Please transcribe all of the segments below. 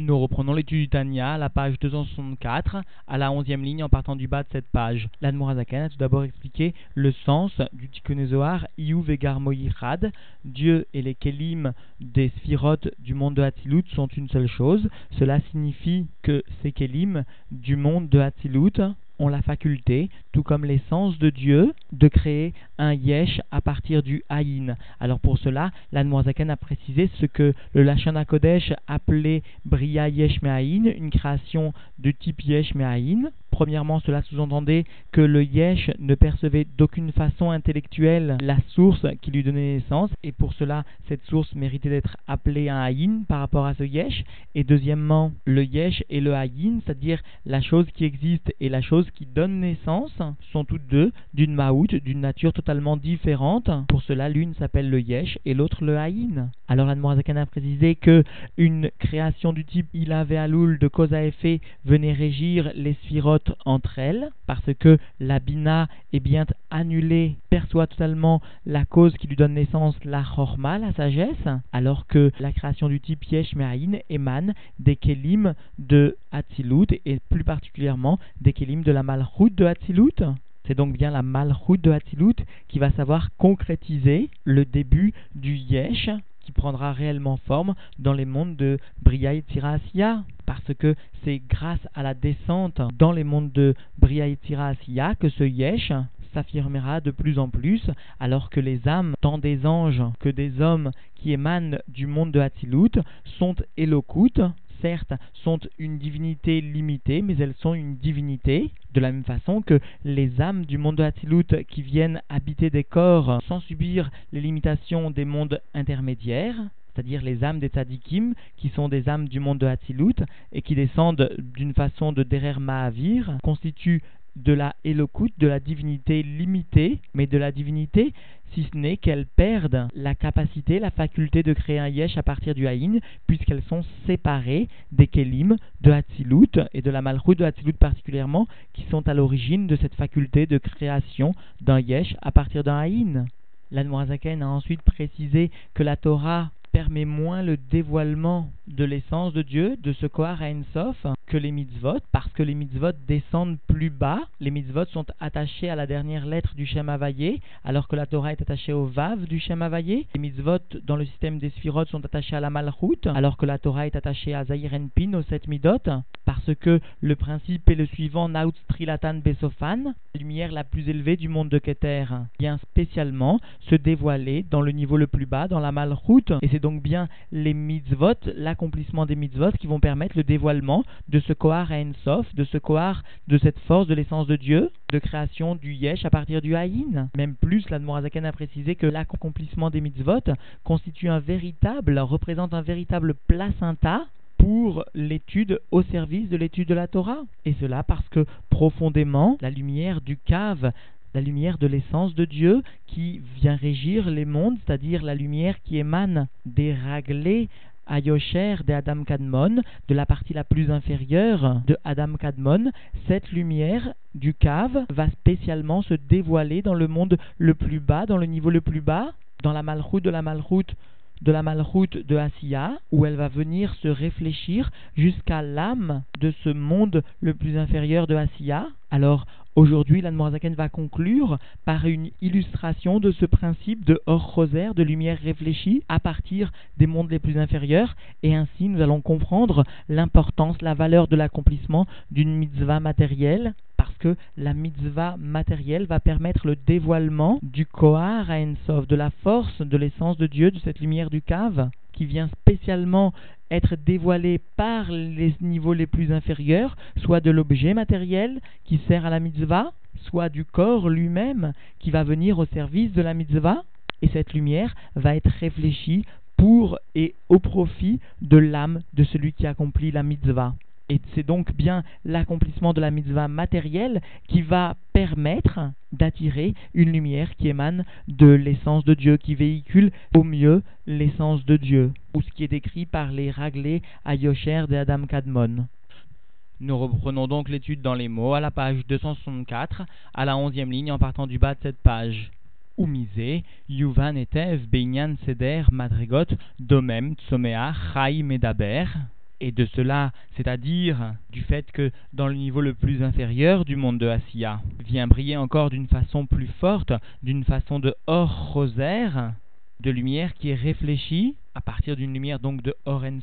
Nous reprenons l'étude du Tania la page 264, à la 11e ligne en partant du bas de cette page. L'Admorazakan a tout d'abord expliqué le sens du Tikkunézoar Iou Vegar. Dieu et les Kelim des sphirotes du monde de Hatzilut sont une seule chose. Cela signifie que ces Kelim du monde de Hatzilut ont la faculté, tout comme l'essence de Dieu, de créer un yesh à partir du haïn. Alors pour cela, l'Anmoazaken a précisé ce que le Lachon Kodesh appelait Bria Yesh Me'aïn, une création de type Yesh Me'aïn. Premièrement, cela sous-entendait que le Yesh ne percevait d'aucune façon intellectuelle la source qui lui donnait naissance, et pour cela, cette source méritait d'être appelée un Haïn par rapport à ce Yesh. Et deuxièmement, le Yesh et le Haïn, c'est-à-dire la chose qui existe et la chose qui donne naissance, sont toutes deux d'une Maout, d'une nature totalement différente. Pour cela, l'une s'appelle le Yesh et l'autre le Haïn. Alors, Anne a précisé que une création du type Il avait Aloul de cause à effet venait régir les sphirotes entre elles, parce que la bina est bien annulée, perçoit totalement la cause qui lui donne naissance, la chorma, la sagesse, alors que la création du type yesh me'aïn émane des kelim de Hatzilut, et plus particulièrement des kelim de la malchut de Hatzilut. C'est donc bien la malchut de Hatzilut qui va savoir concrétiser le début du yesh, prendra réellement forme dans les mondes de Bria et parce que c'est grâce à la descente dans les mondes de Bria et que ce Yesh s'affirmera de plus en plus, alors que les âmes, tant des anges que des hommes qui émanent du monde de Hatzilut, sont éloquentes, certes, sont une divinité limitée, mais elles sont une divinité, de la même façon que les âmes du monde de Hatzilut qui viennent habiter des corps sans subir les limitations des mondes intermédiaires, c'est-à-dire les âmes des tzadikim, qui sont des âmes du monde de Hatzilut, et qui descendent d'une façon de Derer Mahavir, constituent de la Elokut, de la divinité limitée, mais de la divinité, si ce n'est qu'elles perdent la capacité, la faculté de créer un yesh à partir du haïn, puisqu'elles sont séparées des kelim de Hatzilut et de la malchut de Hatzilut particulièrement, qui sont à l'origine de cette faculté de création d'un yesh à partir d'un haïn. L'Anmoazaken a ensuite précisé que la Torah permet moins le dévoilement de l'essence de Dieu, de ce Kohar Ensof, que les mitzvot, parce que les mitzvot descendent plus bas. Les mitzvot sont attachés à la dernière lettre du Shem Havayé, alors que la Torah est attachée au Vav du Shem Havayé. Les mitzvot dans le système des Sphirot sont attachés à la Malchut, alors que la Torah est attachée à Zahir Pin, aux sept midot, parce que le principe est le suivant, Naut Trilatan Besofan, la lumière la plus élevée du monde de Keter, vient spécialement se dévoiler dans le niveau le plus bas, dans la Malchut, et c'est bien les mitzvot, l'accomplissement des mitzvot qui vont permettre le dévoilement de ce Kohar à Ensof, de ce Kohar, de cette force de l'essence de Dieu, de création du Yesh à partir du Haïn. Même plus, l'Admorazakan a précisé que l'accomplissement des mitzvot constitue un véritable, représente un véritable placenta pour l'étude au service de l'étude de la Torah. Et cela parce que profondément, la lumière du cave la lumière de l'essence de Dieu qui vient régir les mondes, c'est-à-dire la lumière qui émane des raglés Ayosher de Adam Kadmon, de la partie la plus inférieure de Adam Kadmon, cette lumière du cave va spécialement se dévoiler dans le monde le plus bas, dans le niveau le plus bas, dans la malroute de la malroute de la malroute de Asiya, où elle va venir se réfléchir jusqu'à l'âme de ce monde le plus inférieur de Asiya. Alors, Aujourd'hui, l'Anmorazaken va conclure par une illustration de ce principe de hors rosaire, de lumière réfléchie à partir des mondes les plus inférieurs, et ainsi nous allons comprendre l'importance, la valeur de l'accomplissement d'une mitzvah matérielle, parce que la mitzvah matérielle va permettre le dévoilement du Kohar à de la force, de l'essence de Dieu, de cette lumière du cave qui vient spécialement être dévoilé par les niveaux les plus inférieurs, soit de l'objet matériel qui sert à la mitzvah, soit du corps lui-même qui va venir au service de la mitzvah, et cette lumière va être réfléchie pour et au profit de l'âme de celui qui accomplit la mitzvah. Et c'est donc bien l'accomplissement de la mitzvah matérielle qui va permettre d'attirer une lumière qui émane de l'essence de Dieu, qui véhicule au mieux l'essence de Dieu, ou ce qui est décrit par les raglés à Yosher de Adam Kadmon. Nous reprenons donc l'étude dans les mots à la page 264, à la onzième ligne en partant du bas de cette page. Umisé, Yuvan Etev, Beinyan Seder, Madrigot, Domem, Tsomea, Chai Medaber. Et de cela, c'est-à-dire du fait que dans le niveau le plus inférieur du monde de Asiya, vient briller encore d'une façon plus forte, d'une façon de hors rosaire, de lumière qui est réfléchie à partir d'une lumière donc de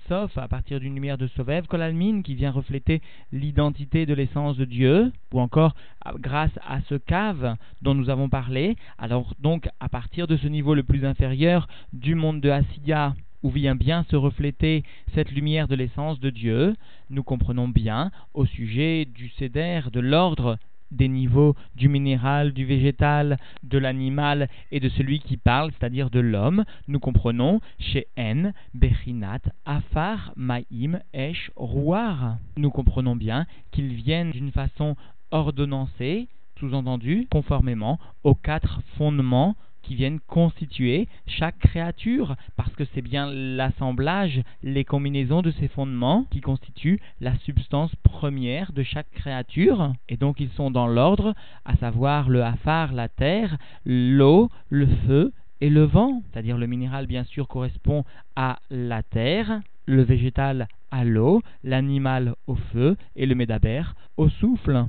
Sof, à partir d'une lumière de Sovev Kolalmin qui vient refléter l'identité de l'essence de Dieu, ou encore grâce à ce cave dont nous avons parlé. Alors donc à partir de ce niveau le plus inférieur du monde de Asiya, où vient bien se refléter cette lumière de l'essence de Dieu, nous comprenons bien au sujet du céder, de l'ordre des niveaux du minéral, du végétal, de l'animal et de celui qui parle, c'est-à-dire de l'homme, nous comprenons chez N, Bechinat, Afar, Maïm, Esh, Rouar. Nous comprenons bien qu'ils viennent d'une façon ordonnancée, sous-entendu, conformément aux quatre fondements qui viennent constituer chaque créature, parce que c'est bien l'assemblage, les combinaisons de ces fondements qui constituent la substance première de chaque créature, et donc ils sont dans l'ordre, à savoir le hafar, la terre, l'eau, le feu et le vent, c'est-à-dire le minéral bien sûr correspond à la terre, le végétal à l'eau, l'animal au feu et le médaber au souffle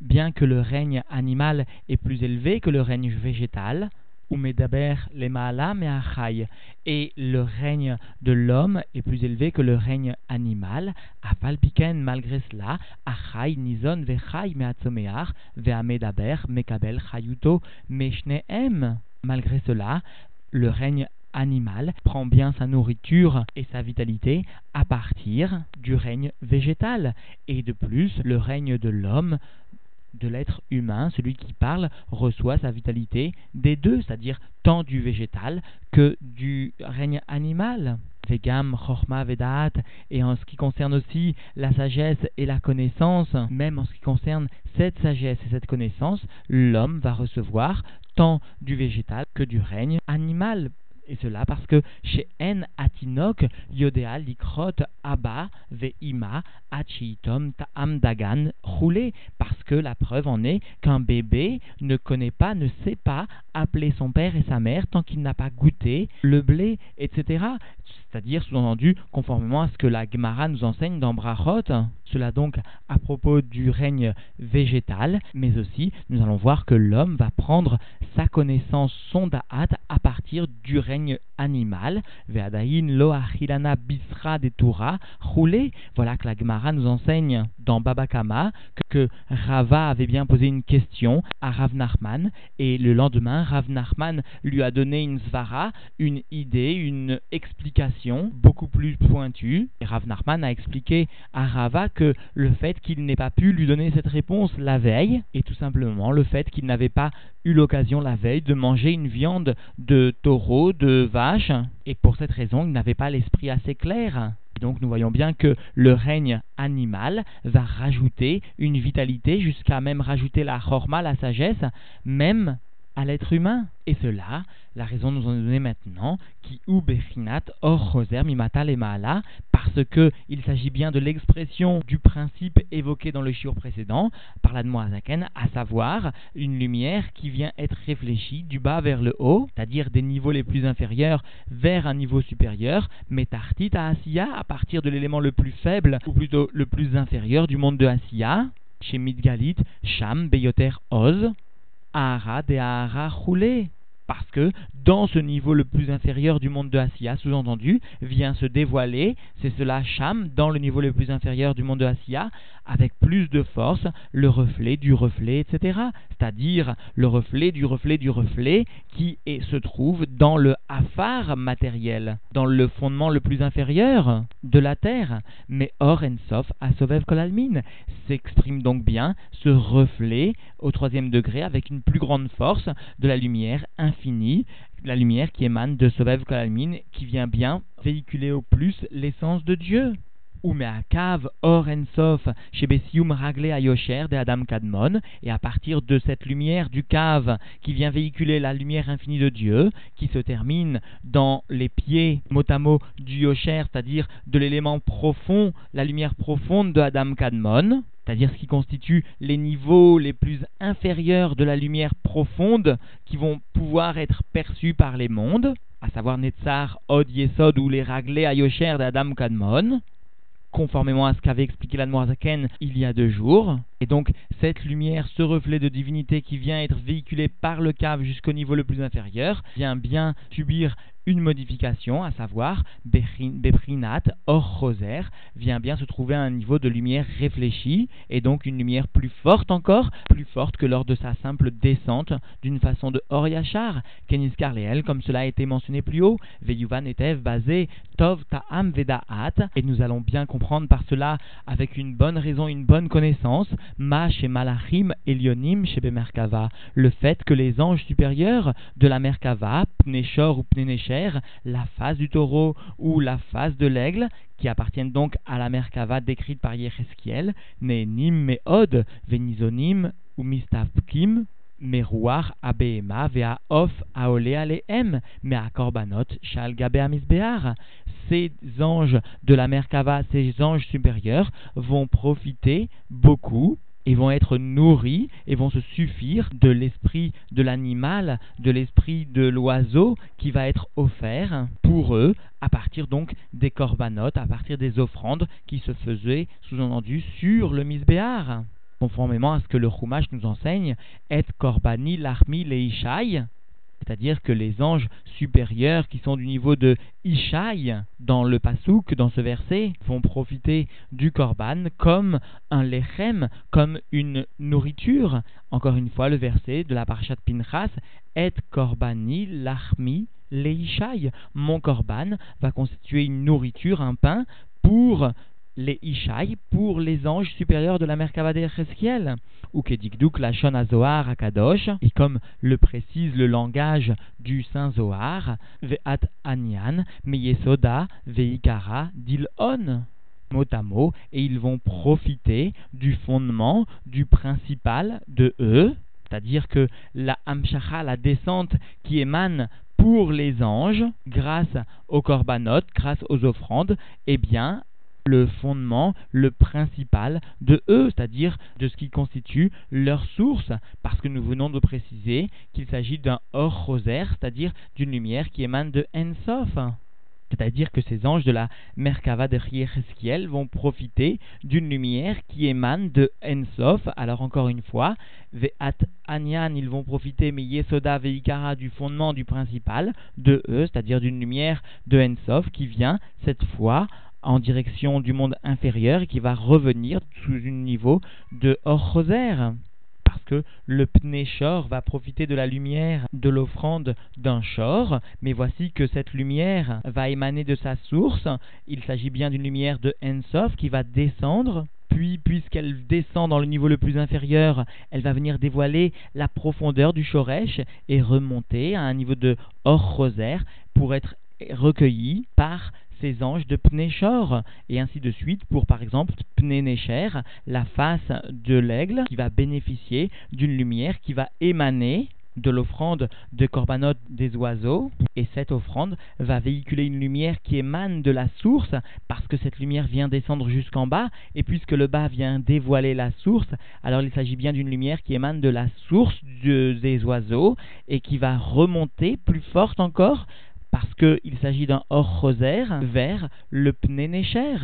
bien que le règne animal est plus élevé que le règne végétal, et le règne de l'homme est plus élevé que le règne animal, malgré cela, chayuto. Malgré cela, le règne animal prend bien sa nourriture et sa vitalité à partir du règne végétal. Et de plus, le règne de l'homme de l'être humain, celui qui parle, reçoit sa vitalité des deux, c'est-à-dire tant du végétal que du règne animal. Vegam, Chorma, Vedat, et en ce qui concerne aussi la sagesse et la connaissance, même en ce qui concerne cette sagesse et cette connaissance, l'homme va recevoir tant du végétal que du règne animal et cela parce que chez En Atinok, Yodéa Likrot Abba Veima Achitom Ta'am Dagan roulé. Parce que la preuve en est qu'un bébé ne connaît pas, ne sait pas appeler son père et sa mère tant qu'il n'a pas goûté le blé, etc. C'est-à-dire, sous-entendu, conformément à ce que la Gemara nous enseigne dans Brachot. Cela donc à propos du règne végétal, mais aussi nous allons voir que l'homme va prendre sa connaissance, son da'at, à partir du règne animal. Ve'adayin lo achilana bisra de Torah, roulé. Voilà que la Gemara nous enseigne dans Babakama que, Rava avait bien posé une question à Rav Nachman et le lendemain, Rav Nachman lui a donné une svara, une idée, une explication beaucoup plus pointue. Et Rav a expliqué à Rava que le fait qu'il n'ait pas pu lui donner cette réponse la veille est tout simplement le fait qu'il n'avait pas eu l'occasion la veille de manger une viande de taureau, de vache, et pour cette raison, il n'avait pas l'esprit assez clair. Donc nous voyons bien que le règne animal va rajouter une vitalité jusqu'à même rajouter la chorma, la sagesse, même à l'être humain. Et cela, la raison nous en est donnée maintenant, qui ou bechinat or roser mimata le maala, parce que il s'agit bien de l'expression du principe évoqué dans le shiur précédent par la Zaken, à savoir une lumière qui vient être réfléchie du bas vers le haut, c'est-à-dire des niveaux les plus inférieurs vers un niveau supérieur, metartit à Asiya à partir de l'élément le plus faible, ou plutôt le plus inférieur du monde de Asiya, chez Midgalit, Sham, Beyoter, Oz, Ahara de Ahara Roulé. Parce que dans ce niveau le plus inférieur du monde de Asiya, sous-entendu, vient se dévoiler, c'est cela Sham, dans le niveau le plus inférieur du monde de Asiya, avec plus de force, le reflet du reflet, etc. C'est-à-dire le reflet du reflet du reflet qui se trouve dans le afar matériel, dans le fondement le plus inférieur de la terre. Mais Or Ensof, Asovev Kolalmin, s'exprime donc bien ce reflet au troisième degré avec une plus grande force de la lumière infinie, la lumière qui émane de Sovev Kolalmin, qui vient bien véhiculer au plus l'essence de Dieu cave or ensof chez Bessium raglé à Yosher de Adam Kadmon, et à partir de cette lumière du cave qui vient véhiculer la lumière infinie de Dieu, qui se termine dans les pieds mot à mot du Yosher, c'est-à-dire de l'élément profond, la lumière profonde de Adam Kadmon, c'est-à-dire ce qui constitue les niveaux les plus inférieurs de la lumière profonde qui vont pouvoir être perçus par les mondes, à savoir Netzar, Od Yesod ou les raglés Ayosher d'Adam Kadmon, conformément à ce qu'avait expliqué l'Admorazaken il y a deux jours. Et donc, cette lumière, ce reflet de divinité qui vient être véhiculé par le cave jusqu'au niveau le plus inférieur, vient bien subir une modification, à savoir Beprinat, or roser, vient bien se trouver à un niveau de lumière réfléchie, et donc une lumière plus forte encore, plus forte que lors de sa simple descente d'une façon de or yachar, Keniskar comme cela a été mentionné plus haut, Veyuvan etev basé Tov Ta'am Vedaat, et nous allons bien comprendre par cela, avec une bonne raison, une bonne connaissance, Ma chez Malachim Elionim chez Bemerkava, le fait que les anges supérieurs de la Merkava, Pneshor ou Pnenesher, la face du taureau ou la face de l'aigle, qui appartiennent donc à la Merkava décrite par Yecheskiel, ne Nim Meod, Venizonim ou Mistavkim, Meruach Abehema Vea Of Aole Alehem, Mea Korbanot Shal Gabe Ces anges de la Merkava, ces anges supérieurs, vont profiter beaucoup et vont être nourris et vont se suffire de l'esprit de l'animal, de l'esprit de l'oiseau qui va être offert pour eux à partir donc des corbanotes, à partir des offrandes qui se faisaient sous-entendu sur le misbéar. Conformément à ce que le Chumash nous enseigne, et korbani l'armi leishai, c'est-à-dire que les anges supérieurs qui sont du niveau de Ishaï dans le Pasouk, dans ce verset, vont profiter du Korban comme un lechem, comme une nourriture. Encore une fois, le verset de la Parashat Pinchas, Et Korbani Lachmi Leishai. Mon Korban va constituer une nourriture, un pain pour les Ishaï pour les anges supérieurs de la Merkava Cheskiel, ou Kedikduk la Shon Zohar Akadosh, et comme le précise le langage du Saint Zohar, Ve'at Anyan, Meyesoda, Veikara, Dilon mot à mot, et ils vont profiter du fondement, du principal de eux, c'est-à-dire que la Amshacha, la descente qui émane pour les anges, grâce aux korbanot, grâce aux offrandes, eh bien, le fondement, le principal de eux, c'est-à-dire de ce qui constitue leur source, parce que nous venons de préciser qu'il s'agit d'un or rosaire, c'est-à-dire d'une lumière qui émane de Ensof. C'est-à-dire que ces anges de la Merkava de Riecheskiel vont profiter d'une lumière qui émane de Ensof. Alors encore une fois, Ve'at Anyan, ils vont profiter, mais Yesoda Veikara du fondement du principal de eux, c'est-à-dire d'une lumière de Ensof qui vient cette fois en direction du monde inférieur et qui va revenir sous un niveau de hors parce que le pnéchor va profiter de la lumière de l'offrande d'un chor, mais voici que cette lumière va émaner de sa source. Il s'agit bien d'une lumière de Ensof qui va descendre. Puis, puisqu'elle descend dans le niveau le plus inférieur, elle va venir dévoiler la profondeur du Shoresh et remonter à un niveau de hors pour être recueillie par de Pnéchor, et ainsi de suite pour par exemple Pnénécher, la face de l'aigle qui va bénéficier d'une lumière qui va émaner de l'offrande de Corbanot des oiseaux, et cette offrande va véhiculer une lumière qui émane de la source, parce que cette lumière vient descendre jusqu'en bas, et puisque le bas vient dévoiler la source, alors il s'agit bien d'une lumière qui émane de la source des oiseaux, et qui va remonter plus forte encore qu'il s'agit d'un hors rosaire vers le pnénécher,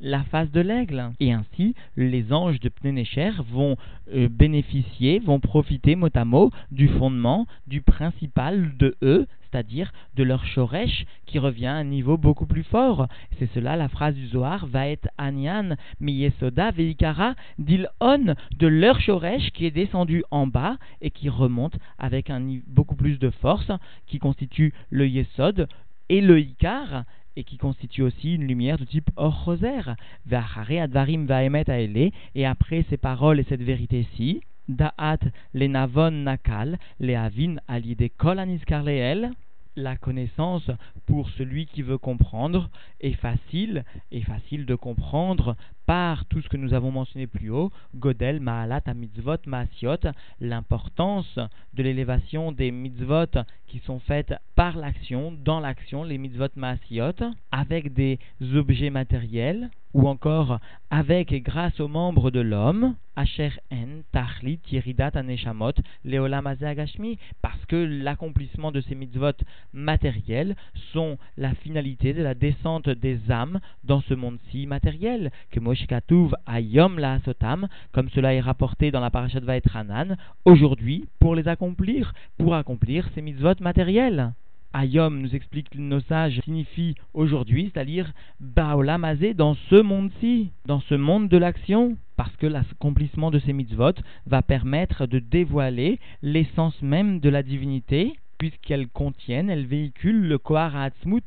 la face de l'aigle. Et ainsi, les anges de pnénécher vont euh, bénéficier, vont profiter mot à mot du fondement, du principal de eux, c'est-à-dire de leur shoresh qui revient à un niveau beaucoup plus fort. C'est cela la phrase du Zohar, va être Anyan, Miyesoda, Veikara, Dilon, de leur shoresh qui est descendu en bas et qui remonte avec un beaucoup plus de force, qui constitue le Yesod et le Ikar, et qui constitue aussi une lumière de type or rosaire. Advarim Aele, et après ces paroles et cette vérité-ci, Da'at lenavon nakal, leavin alide kol leel, la connaissance pour celui qui veut comprendre est facile, est facile de comprendre par tout ce que nous avons mentionné plus haut, Godel, Maalat, Mitzvot, Maasiot, l'importance de l'élévation des mitzvot qui sont faites par l'action, dans l'action, les mitzvot Maasiot, avec des objets matériels, ou encore avec et grâce aux membres de l'homme, Asher En, Tachlit, Yeridat, Aneshamot, Leolam Agashmi, parce que l'accomplissement de ces mitzvot matériels sont la finalité de la descente des âmes dans ce monde-ci matériel, que Moshkatuv Ayom La Sotam, comme cela est rapporté dans la parashat Vaetranan, aujourd'hui, pour les accomplir, pour accomplir ces mitzvot matériels. Ayom nous explique nos sages signifie aujourd'hui, c'est-à-dire Baolamazé dans ce monde-ci, dans ce monde de l'action, parce que l'accomplissement de ces mitzvot va permettre de dévoiler l'essence même de la divinité, puisqu'elles contiennent, elles véhiculent le Kohar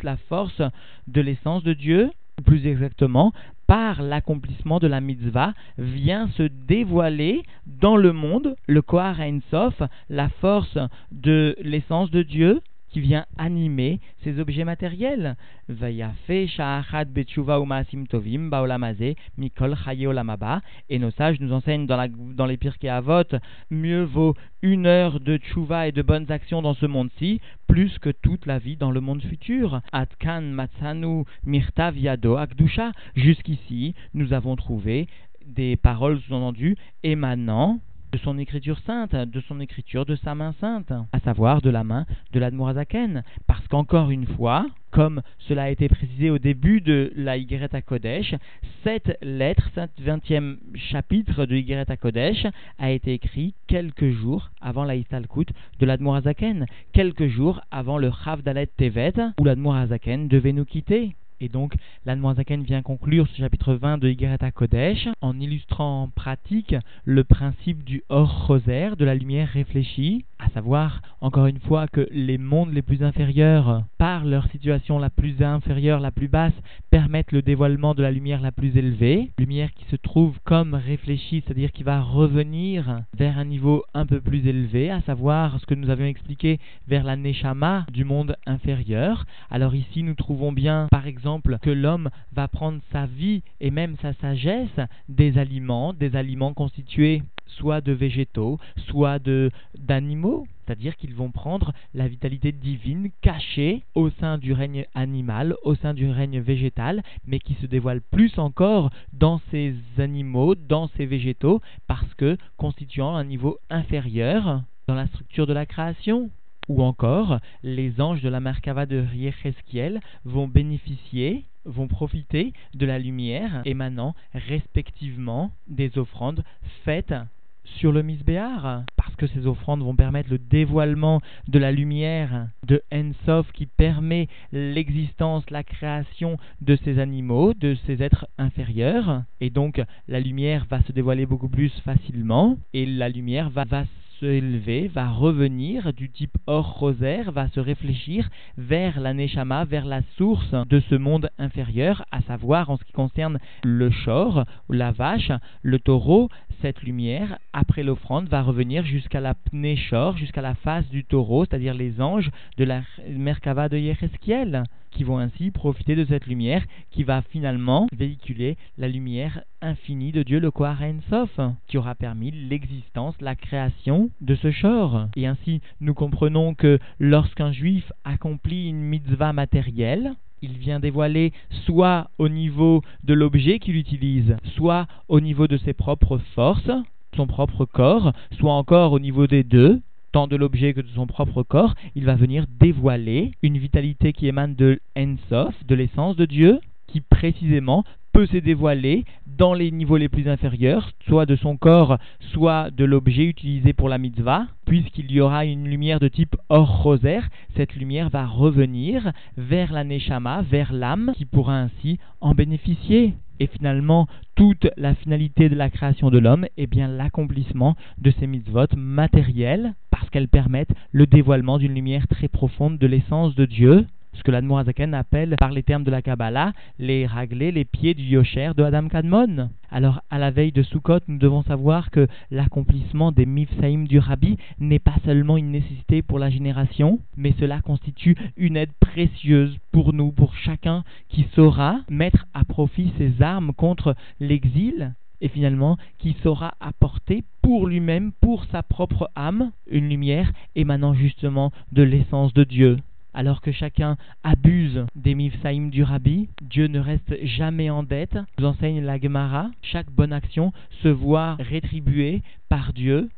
la force de l'essence de Dieu, plus exactement, par l'accomplissement de la mitzvah, vient se dévoiler dans le monde le Kohar Sof, la force de l'essence de Dieu, qui vient animer ces objets matériels. Et nos sages nous enseignent dans, la, dans les Pirkei Avot, mieux vaut une heure de tchouva et de bonnes actions dans ce monde-ci, plus que toute la vie dans le monde futur. Atkan matsanu mirtav yado akdusha. Jusqu'ici, nous avons trouvé des paroles sous-entendues émanant de son écriture sainte, de son écriture de sa main sainte, à savoir de la main de l'Admorazaken. Parce qu'encore une fois, comme cela a été précisé au début de la Yigret Kodesh, cette lettre, cette vingtième chapitre de Yigret Kodesh, a été écrit quelques jours avant la Istalkut de l'Admorazaken, quelques jours avant le Chavdalet Tevet, où l'Admorazaken devait nous quitter. Et donc, l'Anmoazaken vient conclure ce chapitre 20 de Igereta Kodesh en illustrant en pratique le principe du hors rosaire, de la lumière réfléchie, à savoir, encore une fois, que les mondes les plus inférieurs, par leur situation la plus inférieure, la plus basse, permettent le dévoilement de la lumière la plus élevée, lumière qui se trouve comme réfléchie, c'est-à-dire qui va revenir vers un niveau un peu plus élevé, à savoir ce que nous avions expliqué vers la Neshama du monde inférieur. Alors ici, nous trouvons bien, par exemple, que l'homme va prendre sa vie et même sa sagesse des aliments, des aliments constitués soit de végétaux, soit d'animaux, c'est-à-dire qu'ils vont prendre la vitalité divine cachée au sein du règne animal, au sein du règne végétal, mais qui se dévoile plus encore dans ces animaux, dans ces végétaux, parce que constituant un niveau inférieur dans la structure de la création. Ou encore, les anges de la Merkava de Riecheskiel vont bénéficier, vont profiter de la lumière émanant respectivement des offrandes faites sur le misbéar, parce que ces offrandes vont permettre le dévoilement de la lumière de Ensof qui permet l'existence, la création de ces animaux, de ces êtres inférieurs, et donc la lumière va se dévoiler beaucoup plus facilement, et la lumière va, va se élever, va revenir du type hors rosaire, va se réfléchir vers la Neshama, vers la source de ce monde inférieur, à savoir en ce qui concerne le chor, la vache, le taureau, cette lumière, après l'offrande, va revenir jusqu'à la pnéchor, jusqu'à la face du taureau, c'est-à-dire les anges de la Merkava de Yereskiel qui vont ainsi profiter de cette lumière qui va finalement véhiculer la lumière infinie de Dieu, le Koharen Sof, qui aura permis l'existence, la création de ce shor. Et ainsi, nous comprenons que lorsqu'un juif accomplit une mitzvah matérielle, il vient dévoiler soit au niveau de l'objet qu'il utilise, soit au niveau de ses propres forces, son propre corps, soit encore au niveau des deux, tant de l'objet que de son propre corps, il va venir dévoiler une vitalité qui émane de Ensof, de l'essence de Dieu, qui précisément peut se dévoiler dans les niveaux les plus inférieurs, soit de son corps, soit de l'objet utilisé pour la mitzvah, puisqu'il y aura une lumière de type hors rosaire, cette lumière va revenir vers la neshama, vers l'âme, qui pourra ainsi en bénéficier. Et finalement, toute la finalité de la création de l'homme est bien l'accomplissement de ces mitzvot matériels, parce qu'elles permettent le dévoilement d'une lumière très profonde de l'essence de Dieu, ce que l'Admorazaken appelle par les termes de la Kabbalah les raglés, les pieds du Yosher de Adam Kadmon. Alors, à la veille de Sukkot, nous devons savoir que l'accomplissement des Mifsaïm du Rabbi n'est pas seulement une nécessité pour la génération, mais cela constitue une aide précieuse pour nous, pour chacun qui saura mettre à profit ses armes contre l'exil et finalement qui saura apporter pour lui-même, pour sa propre âme, une lumière émanant justement de l'essence de Dieu. Alors que chacun abuse des mifsaïm du rabbi, Dieu ne reste jamais en dette. Nous enseigne la Gemara, chaque bonne action se voit rétribuée par Dieu.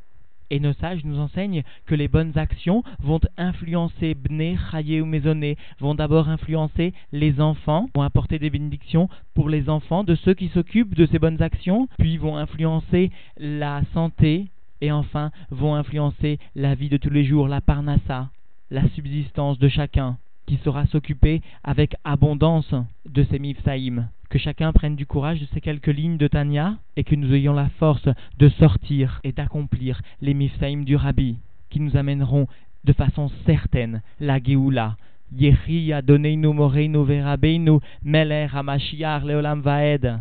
Et nos sages nous enseignent que les bonnes actions vont influencer Bné, Chaye ou Maisonné, vont d'abord influencer les enfants, vont apporter des bénédictions pour les enfants de ceux qui s'occupent de ces bonnes actions, puis vont influencer la santé, et enfin vont influencer la vie de tous les jours, la parnassa, la subsistance de chacun qui saura s'occuper avec abondance de ces mifsaïm. Que chacun prenne du courage de ces quelques lignes de Tanya et que nous ayons la force de sortir et d'accomplir les mifsaïm du Rabbi qui nous amèneront de façon certaine la Géoula. Yehi Moreinu Verabeinu Meler Hamashiach Leolam Vaed.